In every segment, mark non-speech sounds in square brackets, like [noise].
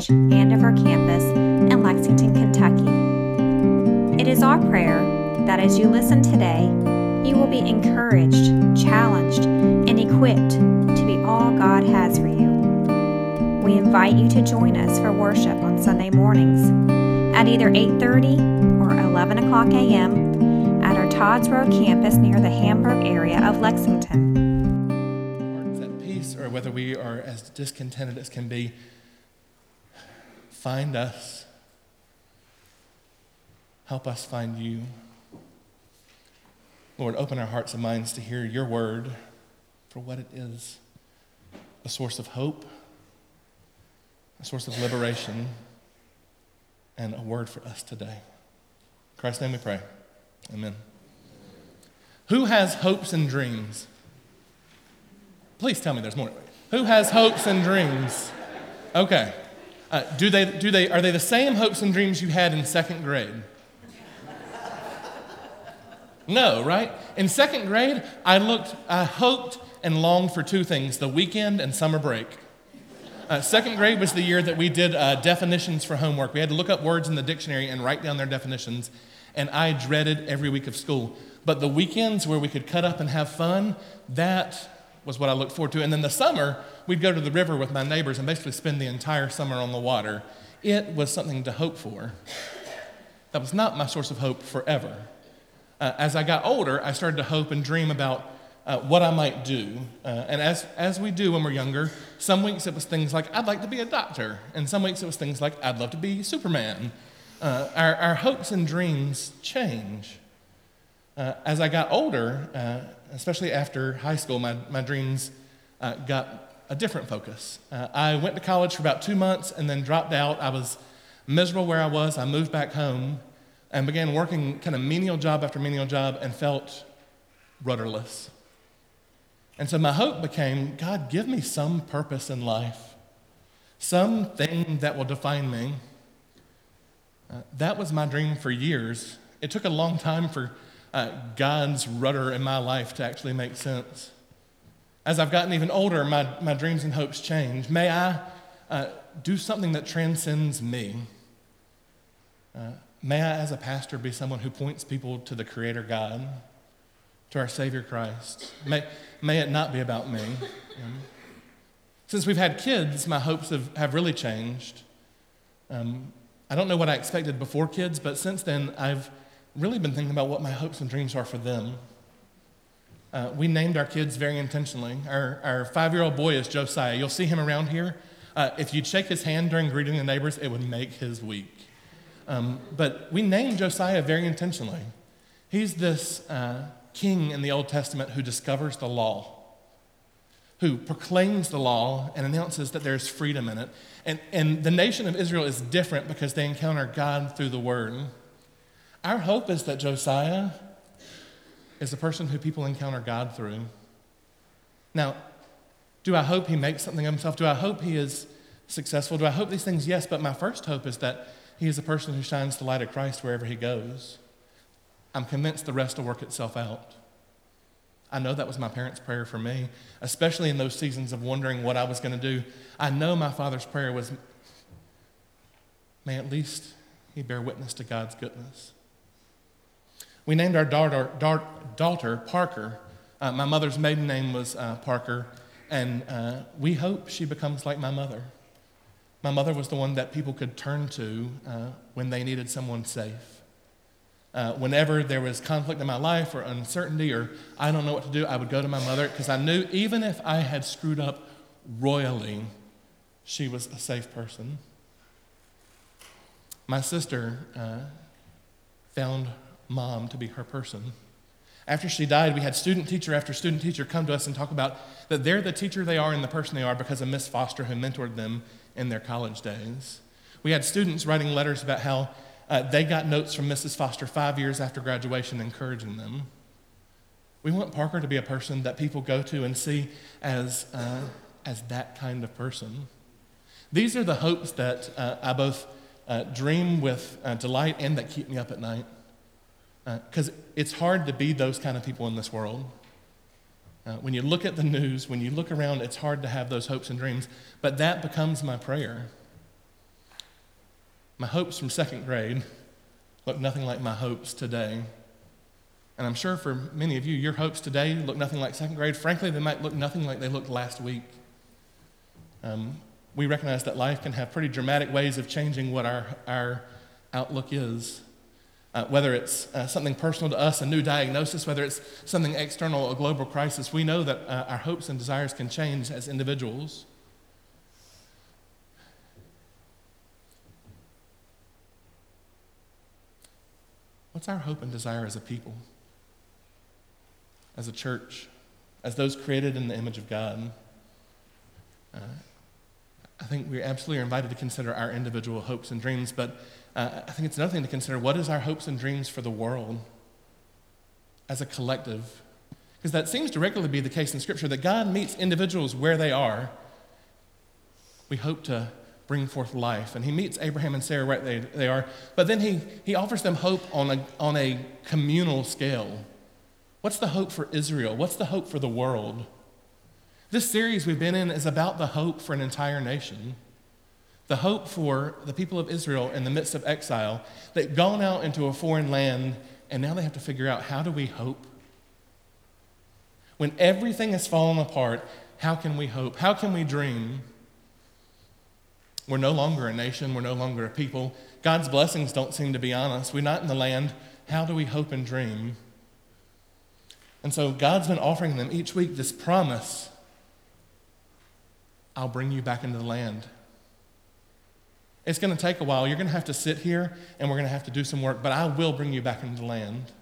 Church and of our campus in Lexington, Kentucky. It is our prayer that as you listen today, you will be encouraged, challenged, and equipped to be all God has for you. We invite you to join us for worship on Sunday mornings at either 8:30 or 11 o'clock a.m. at our Todd's Road campus near the Hamburg area of Lexington. or whether we are as discontented as can be, find us. Help us find you. Lord, open our hearts and minds to hear your word for what it is a source of hope, a source of liberation, and a word for us today. In Christ's name we pray. Amen. Who has hopes and dreams? Please tell me there's more. Who has hopes and dreams? Okay. Uh, do they, do they, are they the same hopes and dreams you had in second grade? No, right? In second grade, I looked, I hoped and longed for two things the weekend and summer break. Uh, second grade was the year that we did uh, definitions for homework. We had to look up words in the dictionary and write down their definitions, and I dreaded every week of school. But the weekends where we could cut up and have fun, that was what I looked forward to. And then the summer, we'd go to the river with my neighbors and basically spend the entire summer on the water. It was something to hope for. That was not my source of hope forever. Uh, as I got older, I started to hope and dream about uh, what I might do. Uh, and as, as we do when we're younger, some weeks it was things like, I'd like to be a doctor. And some weeks it was things like, I'd love to be Superman. Uh, our, our hopes and dreams change. Uh, as I got older, uh, especially after high school, my, my dreams uh, got a different focus. Uh, I went to college for about two months and then dropped out. I was miserable where I was. I moved back home and began working kind of menial job after menial job and felt rudderless. And so my hope became God, give me some purpose in life, something that will define me. Uh, that was my dream for years. It took a long time for uh, God's rudder in my life to actually make sense. As I've gotten even older, my, my dreams and hopes change. May I uh, do something that transcends me? Uh, may I, as a pastor, be someone who points people to the Creator God, to our Savior Christ? May, may it not be about me. Um, since we've had kids, my hopes have, have really changed. Um, I don't know what I expected before kids, but since then, I've really been thinking about what my hopes and dreams are for them. Uh, we named our kids very intentionally. Our, our five year old boy is Josiah. You'll see him around here. Uh, if you'd shake his hand during greeting the neighbors, it would make his week. Um, but we named Josiah very intentionally. He's this uh, king in the Old Testament who discovers the law, who proclaims the law and announces that there's freedom in it. And, and the nation of Israel is different because they encounter God through the word. Our hope is that Josiah is the person who people encounter God through. Now, do I hope he makes something of himself? Do I hope he is successful? Do I hope these things? Yes, but my first hope is that he is a person who shines the light of Christ wherever he goes. I'm convinced the rest will work itself out. I know that was my parents' prayer for me, especially in those seasons of wondering what I was going to do. I know my father's prayer was, may at least he bear witness to God's goodness. We named our daughter, daughter Parker. Uh, my mother's maiden name was uh, Parker, and uh, we hope she becomes like my mother. My mother was the one that people could turn to uh, when they needed someone safe. Uh, whenever there was conflict in my life or uncertainty or I don't know what to do, I would go to my mother because I knew even if I had screwed up royally, she was a safe person. My sister uh, found mom to be her person. After she died, we had student teacher after student teacher come to us and talk about that they're the teacher they are and the person they are because of Miss Foster who mentored them in their college days. We had students writing letters about how uh, they got notes from Mrs. Foster five years after graduation encouraging them. We want Parker to be a person that people go to and see as, uh, as that kind of person. These are the hopes that uh, I both uh, dream with uh, delight and that keep me up at night. Because uh, it's hard to be those kind of people in this world. Uh, when you look at the news, when you look around, it's hard to have those hopes and dreams. But that becomes my prayer. My hopes from second grade look nothing like my hopes today. And I'm sure for many of you, your hopes today look nothing like second grade. Frankly, they might look nothing like they looked last week. Um, we recognize that life can have pretty dramatic ways of changing what our, our outlook is. Uh, whether it's uh, something personal to us, a new diagnosis, whether it's something external, a global crisis, we know that uh, our hopes and desires can change as individuals. What's our hope and desire as a people, as a church, as those created in the image of God? Uh, I think we absolutely are invited to consider our individual hopes and dreams, but uh, I think it's another thing to consider what is our hopes and dreams for the world as a collective? Because that seems to regularly be the case in Scripture that God meets individuals where they are. We hope to bring forth life. And he meets Abraham and Sarah right they are. But then he, he offers them hope on a, on a communal scale. What's the hope for Israel? What's the hope for the world? This series we've been in is about the hope for an entire nation. The hope for the people of Israel in the midst of exile. They've gone out into a foreign land and now they have to figure out how do we hope? When everything has fallen apart, how can we hope? How can we dream? We're no longer a nation, we're no longer a people. God's blessings don't seem to be on us. We're not in the land. How do we hope and dream? And so God's been offering them each week this promise I'll bring you back into the land. It's going to take a while. You're going to have to sit here and we're going to have to do some work, but I will bring you back into the land.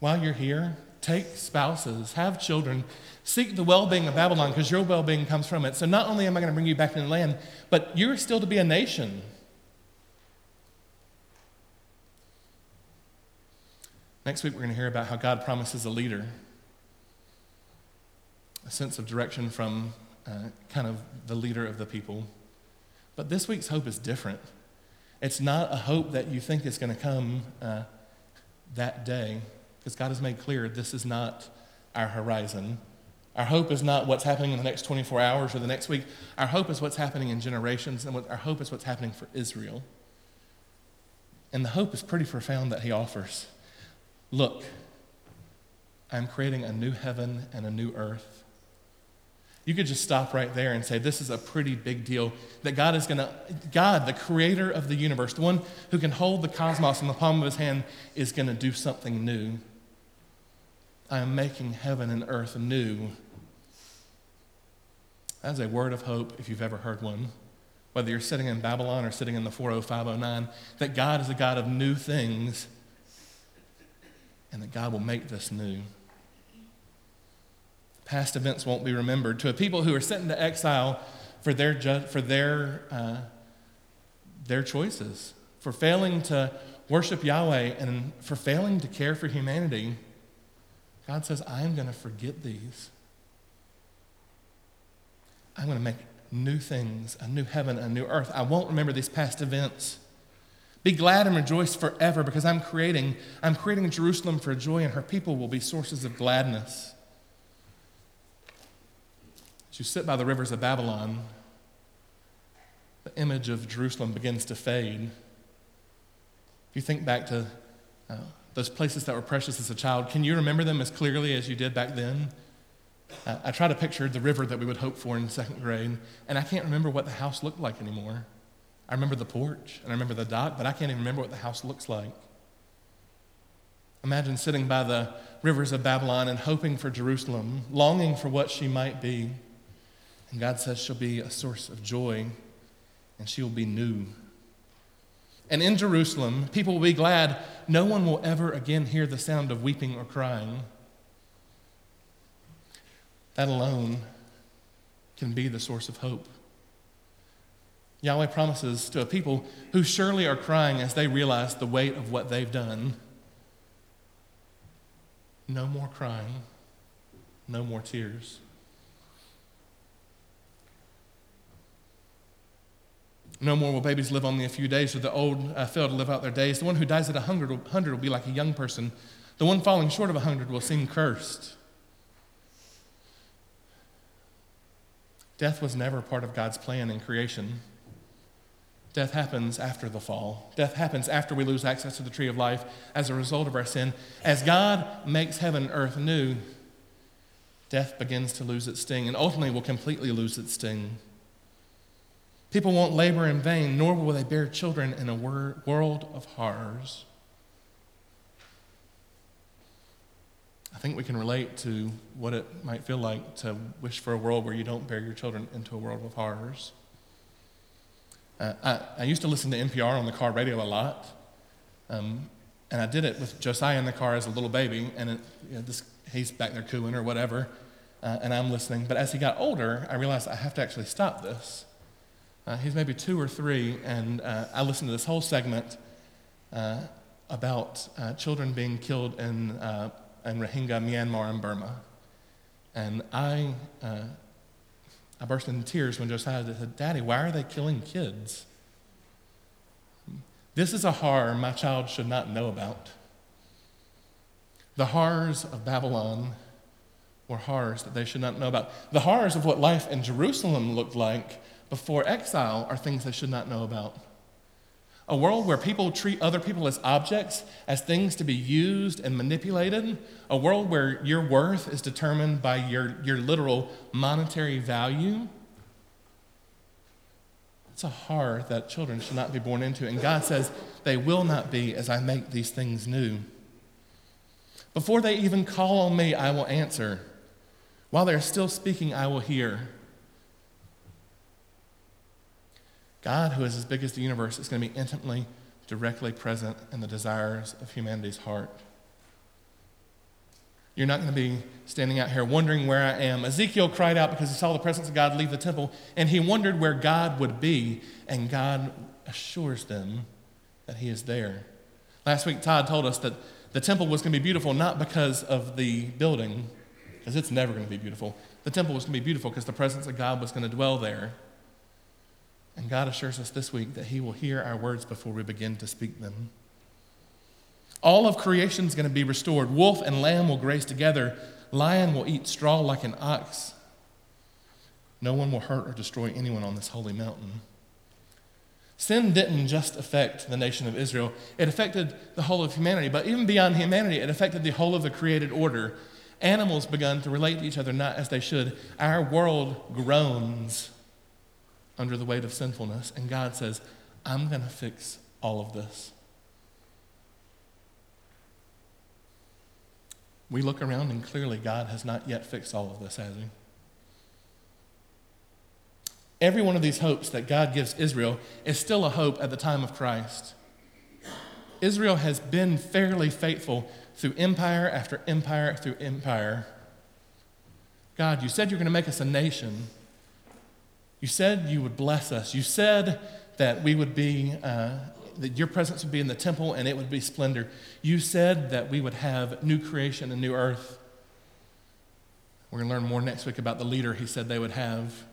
While you're here, take spouses, have children, seek the well being of Babylon because your well being comes from it. So not only am I going to bring you back into the land, but you're still to be a nation. Next week, we're going to hear about how God promises a leader, a sense of direction from uh, kind of the leader of the people. But this week's hope is different. It's not a hope that you think is going to come uh, that day, because God has made clear this is not our horizon. Our hope is not what's happening in the next 24 hours or the next week. Our hope is what's happening in generations, and what, our hope is what's happening for Israel. And the hope is pretty profound that he offers. Look, I'm creating a new heaven and a new earth. You could just stop right there and say, This is a pretty big deal. That God is going to, God, the creator of the universe, the one who can hold the cosmos in the palm of his hand, is going to do something new. I am making heaven and earth new. That's a word of hope if you've ever heard one. Whether you're sitting in Babylon or sitting in the 40509, that God is a God of new things and that God will make this new. Past events won't be remembered. To a people who are sent into exile for their, ju- for their, uh, their choices, for failing to worship Yahweh and for failing to care for humanity, God says, I am going to forget these. I'm going to make new things, a new heaven, a new earth. I won't remember these past events. Be glad and rejoice forever because I'm creating, I'm creating Jerusalem for joy, and her people will be sources of gladness. As you sit by the rivers of Babylon, the image of Jerusalem begins to fade. If you think back to uh, those places that were precious as a child, can you remember them as clearly as you did back then? Uh, I try to picture the river that we would hope for in second grade, and I can't remember what the house looked like anymore. I remember the porch and I remember the dock, but I can't even remember what the house looks like. Imagine sitting by the rivers of Babylon and hoping for Jerusalem, longing for what she might be. And God says she'll be a source of joy and she will be new. And in Jerusalem, people will be glad no one will ever again hear the sound of weeping or crying. That alone can be the source of hope. Yahweh promises to a people who surely are crying as they realize the weight of what they've done no more crying, no more tears. No more will babies live only a few days, or the old uh, fail to live out their days. The one who dies at a hundred will, hundred will be like a young person. The one falling short of a hundred will seem cursed. Death was never part of God's plan in creation. Death happens after the fall. Death happens after we lose access to the tree of life as a result of our sin. As God makes heaven and earth new, death begins to lose its sting and ultimately will completely lose its sting. People won't labor in vain, nor will they bear children in a wor- world of horrors. I think we can relate to what it might feel like to wish for a world where you don't bear your children into a world of horrors. Uh, I, I, used to listen to NPR on the car radio a lot, um, and I did it with Josiah in the car as a little baby, and it, you know, this, he's back there cooing or whatever, uh, and I'm listening. But as he got older, I realized I have to actually stop this. Uh, he's maybe two or three, and uh, I listened to this whole segment uh, about uh, children being killed in in Rohingya, Myanmar, and Burma. And I, uh, I burst into tears when Josiah said, Daddy, why are they killing kids? This is a horror my child should not know about. The horrors of Babylon were horrors that they should not know about. The horrors of what life in Jerusalem looked like before exile are things they should not know about. A world where people treat other people as objects, as things to be used and manipulated. A world where your worth is determined by your, your literal monetary value. It's a horror that children should not be born into. And God says, They will not be as I make these things new. Before they even call on me, I will answer. While they're still speaking, I will hear. God, who is as big as the universe, is going to be intimately, directly present in the desires of humanity's heart. You're not going to be standing out here wondering where I am. Ezekiel cried out because he saw the presence of God leave the temple, and he wondered where God would be, and God assures them that he is there. Last week, Todd told us that the temple was going to be beautiful not because of the building, because it's never going to be beautiful. The temple was going to be beautiful because the presence of God was going to dwell there. And God assures us this week that He will hear our words before we begin to speak them. All of creation is going to be restored. Wolf and lamb will graze together. Lion will eat straw like an ox. No one will hurt or destroy anyone on this holy mountain. Sin didn't just affect the nation of Israel, it affected the whole of humanity. But even beyond humanity, it affected the whole of the created order. Animals begun to relate to each other not as they should. Our world groans under the weight of sinfulness. And God says, I'm going to fix all of this. We look around and clearly God has not yet fixed all of this, has He? Every one of these hopes that God gives Israel is still a hope at the time of Christ. Israel has been fairly faithful through empire after empire through empire. God, you said you're going to make us a nation. You said you would bless us. You said that we would be, uh, that your presence would be in the temple and it would be splendor. You said that we would have new creation and new earth. We're going to learn more next week about the leader he said they would have.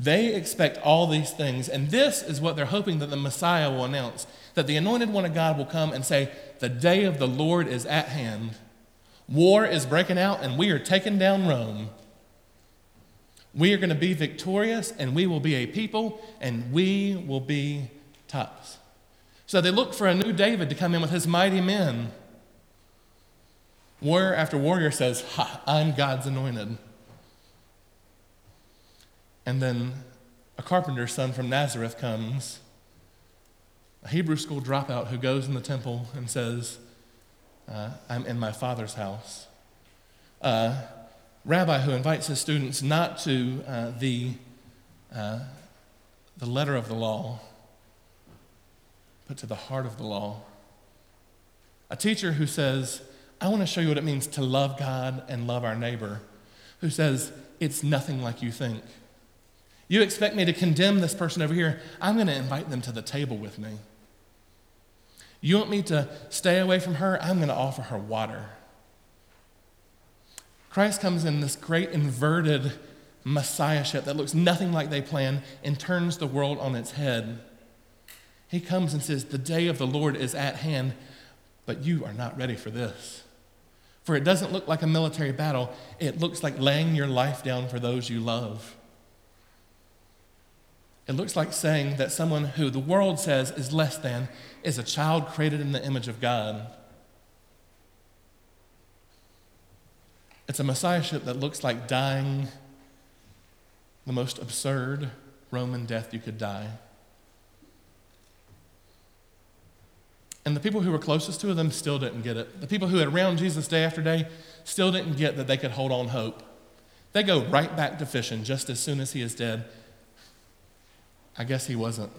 They expect all these things, and this is what they're hoping that the Messiah will announce that the anointed one of God will come and say, The day of the Lord is at hand. War is breaking out, and we are taking down Rome. We are going to be victorious, and we will be a people, and we will be tops. So they look for a new David to come in with his mighty men. Warrior after warrior says, I'm God's anointed. And then a carpenter's son from Nazareth comes, a Hebrew school dropout who goes in the temple and says, uh, I'm in my father's house. Uh, rabbi who invites his students not to uh, the, uh, the letter of the law, but to the heart of the law. A teacher who says, I want to show you what it means to love God and love our neighbor, who says, It's nothing like you think. You expect me to condemn this person over here. I'm going to invite them to the table with me. You want me to stay away from her? I'm going to offer her water. Christ comes in this great inverted messiahship that looks nothing like they plan and turns the world on its head. He comes and says, The day of the Lord is at hand, but you are not ready for this. For it doesn't look like a military battle, it looks like laying your life down for those you love. It looks like saying that someone who the world says is less than is a child created in the image of God. It's a messiahship that looks like dying the most absurd Roman death you could die. And the people who were closest to them still didn't get it. The people who had around Jesus day after day still didn't get that they could hold on hope. They go right back to fishing just as soon as he is dead I guess he wasn't.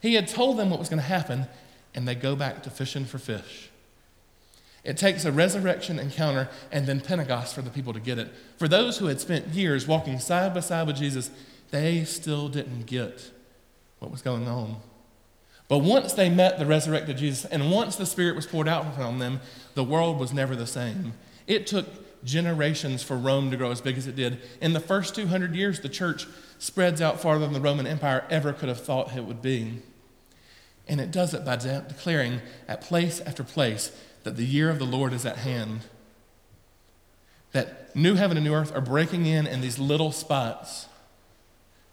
He had told them what was going to happen, and they go back to fishing for fish. It takes a resurrection encounter and then Pentecost for the people to get it. For those who had spent years walking side by side with Jesus, they still didn't get what was going on. But once they met the resurrected Jesus and once the Spirit was poured out on them, the world was never the same. It took generations for Rome to grow as big as it did. In the first 200 years, the church spreads out farther than the Roman Empire ever could have thought it would be. And it does it by de- declaring at place after place that the year of the Lord is at hand. That new heaven and new earth are breaking in in these little spots.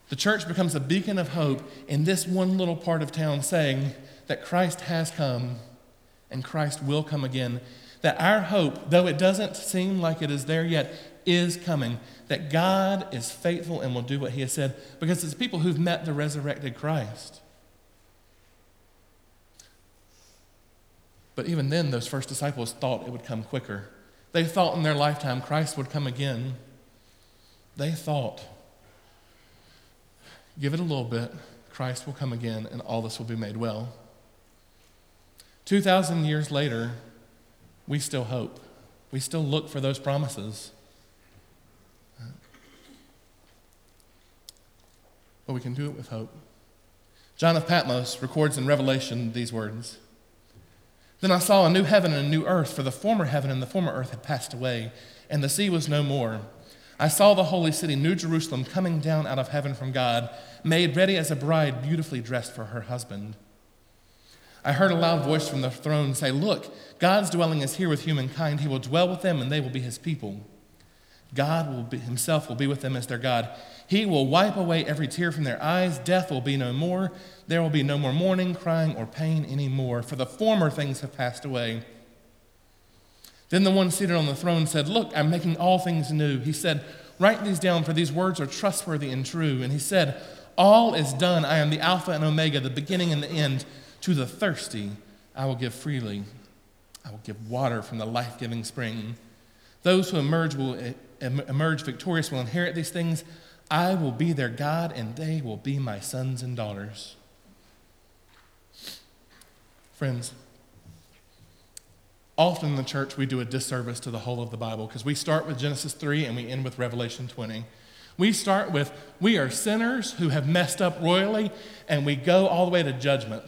The church becomes a beacon of hope in this one little part of town, saying that Christ has come and Christ will come again that our hope, though it doesn't seem like it is there yet, is coming. That God is faithful and will do what He has said because it's people who've met the resurrected Christ. But even then, those first disciples thought it would come quicker. They thought in their lifetime Christ would come again. They thought, give it a little bit, Christ will come again, and all this will be made well. 2,000 years later, we still hope. We still look for those promises. But we can do it with hope. John of Patmos records in Revelation these words Then I saw a new heaven and a new earth, for the former heaven and the former earth had passed away, and the sea was no more. I saw the holy city, New Jerusalem, coming down out of heaven from God, made ready as a bride beautifully dressed for her husband. I heard a loud voice from the throne say, Look, God's dwelling is here with humankind. He will dwell with them, and they will be his people. God will be, himself will be with them as their God. He will wipe away every tear from their eyes. Death will be no more. There will be no more mourning, crying, or pain anymore, for the former things have passed away. Then the one seated on the throne said, Look, I'm making all things new. He said, Write these down, for these words are trustworthy and true. And he said, All is done. I am the Alpha and Omega, the beginning and the end. To the thirsty, I will give freely. I will give water from the life giving spring. Those who emerge, will, eh, emerge victorious will inherit these things. I will be their God, and they will be my sons and daughters. Friends, often in the church we do a disservice to the whole of the Bible because we start with Genesis 3 and we end with Revelation 20. We start with, we are sinners who have messed up royally, and we go all the way to judgment.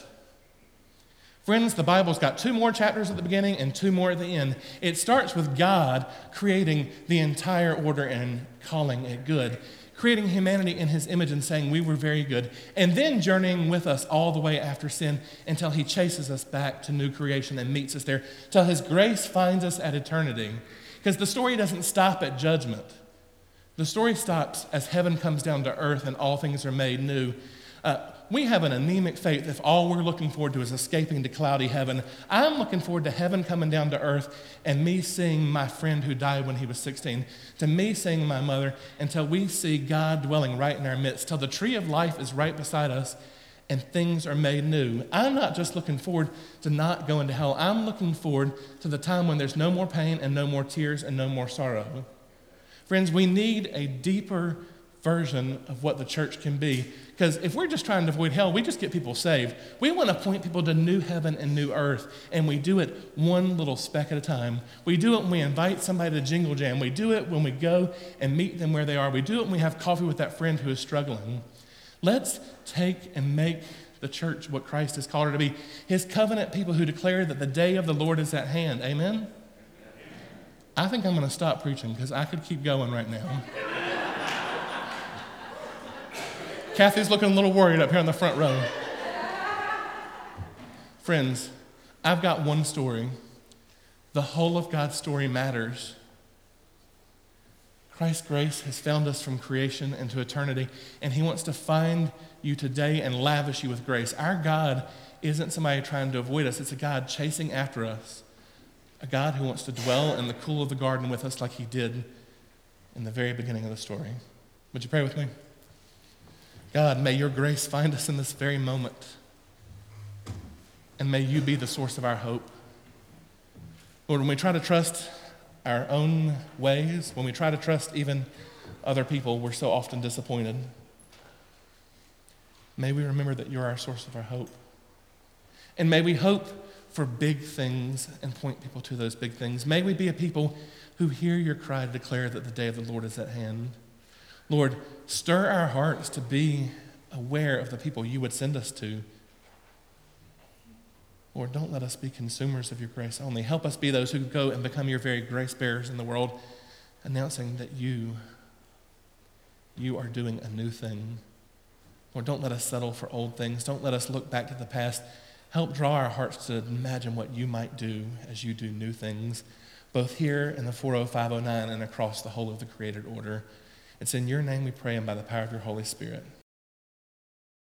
Friends, the Bible's got two more chapters at the beginning and two more at the end. It starts with God creating the entire order and calling it good, creating humanity in his image and saying we were very good, and then journeying with us all the way after sin until he chases us back to new creation and meets us there, till his grace finds us at eternity. Because the story doesn't stop at judgment. The story stops as heaven comes down to earth and all things are made new. Uh, we have an anemic faith if all we're looking forward to is escaping to cloudy heaven. I'm looking forward to heaven coming down to earth and me seeing my friend who died when he was 16, to me seeing my mother, until we see God dwelling right in our midst, till the tree of life is right beside us and things are made new. I'm not just looking forward to not going to hell, I'm looking forward to the time when there's no more pain and no more tears and no more sorrow. Friends, we need a deeper version of what the church can be. Because if we're just trying to avoid hell, we just get people saved. We want to point people to new heaven and new earth, and we do it one little speck at a time. We do it when we invite somebody to Jingle Jam. We do it when we go and meet them where they are. We do it when we have coffee with that friend who is struggling. Let's take and make the church what Christ has called her to be his covenant people who declare that the day of the Lord is at hand. Amen? I think I'm going to stop preaching because I could keep going right now. [laughs] Kathy's looking a little worried up here in the front row. Friends, I've got one story. The whole of God's story matters. Christ's grace has found us from creation into eternity, and He wants to find you today and lavish you with grace. Our God isn't somebody trying to avoid us, it's a God chasing after us, a God who wants to dwell in the cool of the garden with us like He did in the very beginning of the story. Would you pray with me? God, may your grace find us in this very moment, and may you be the source of our hope. Lord, when we try to trust our own ways, when we try to trust even other people, we're so often disappointed. May we remember that you're our source of our hope. And may we hope for big things and point people to those big things. May we be a people who hear your cry to declare that the day of the Lord is at hand. Lord, stir our hearts to be aware of the people you would send us to. Lord, don't let us be consumers of your grace only. Help us be those who go and become your very grace bearers in the world, announcing that you, you are doing a new thing. Lord, don't let us settle for old things. Don't let us look back to the past. Help draw our hearts to imagine what you might do as you do new things, both here in the 40509 and across the whole of the created order. It's in your name we pray and by the power of your Holy Spirit.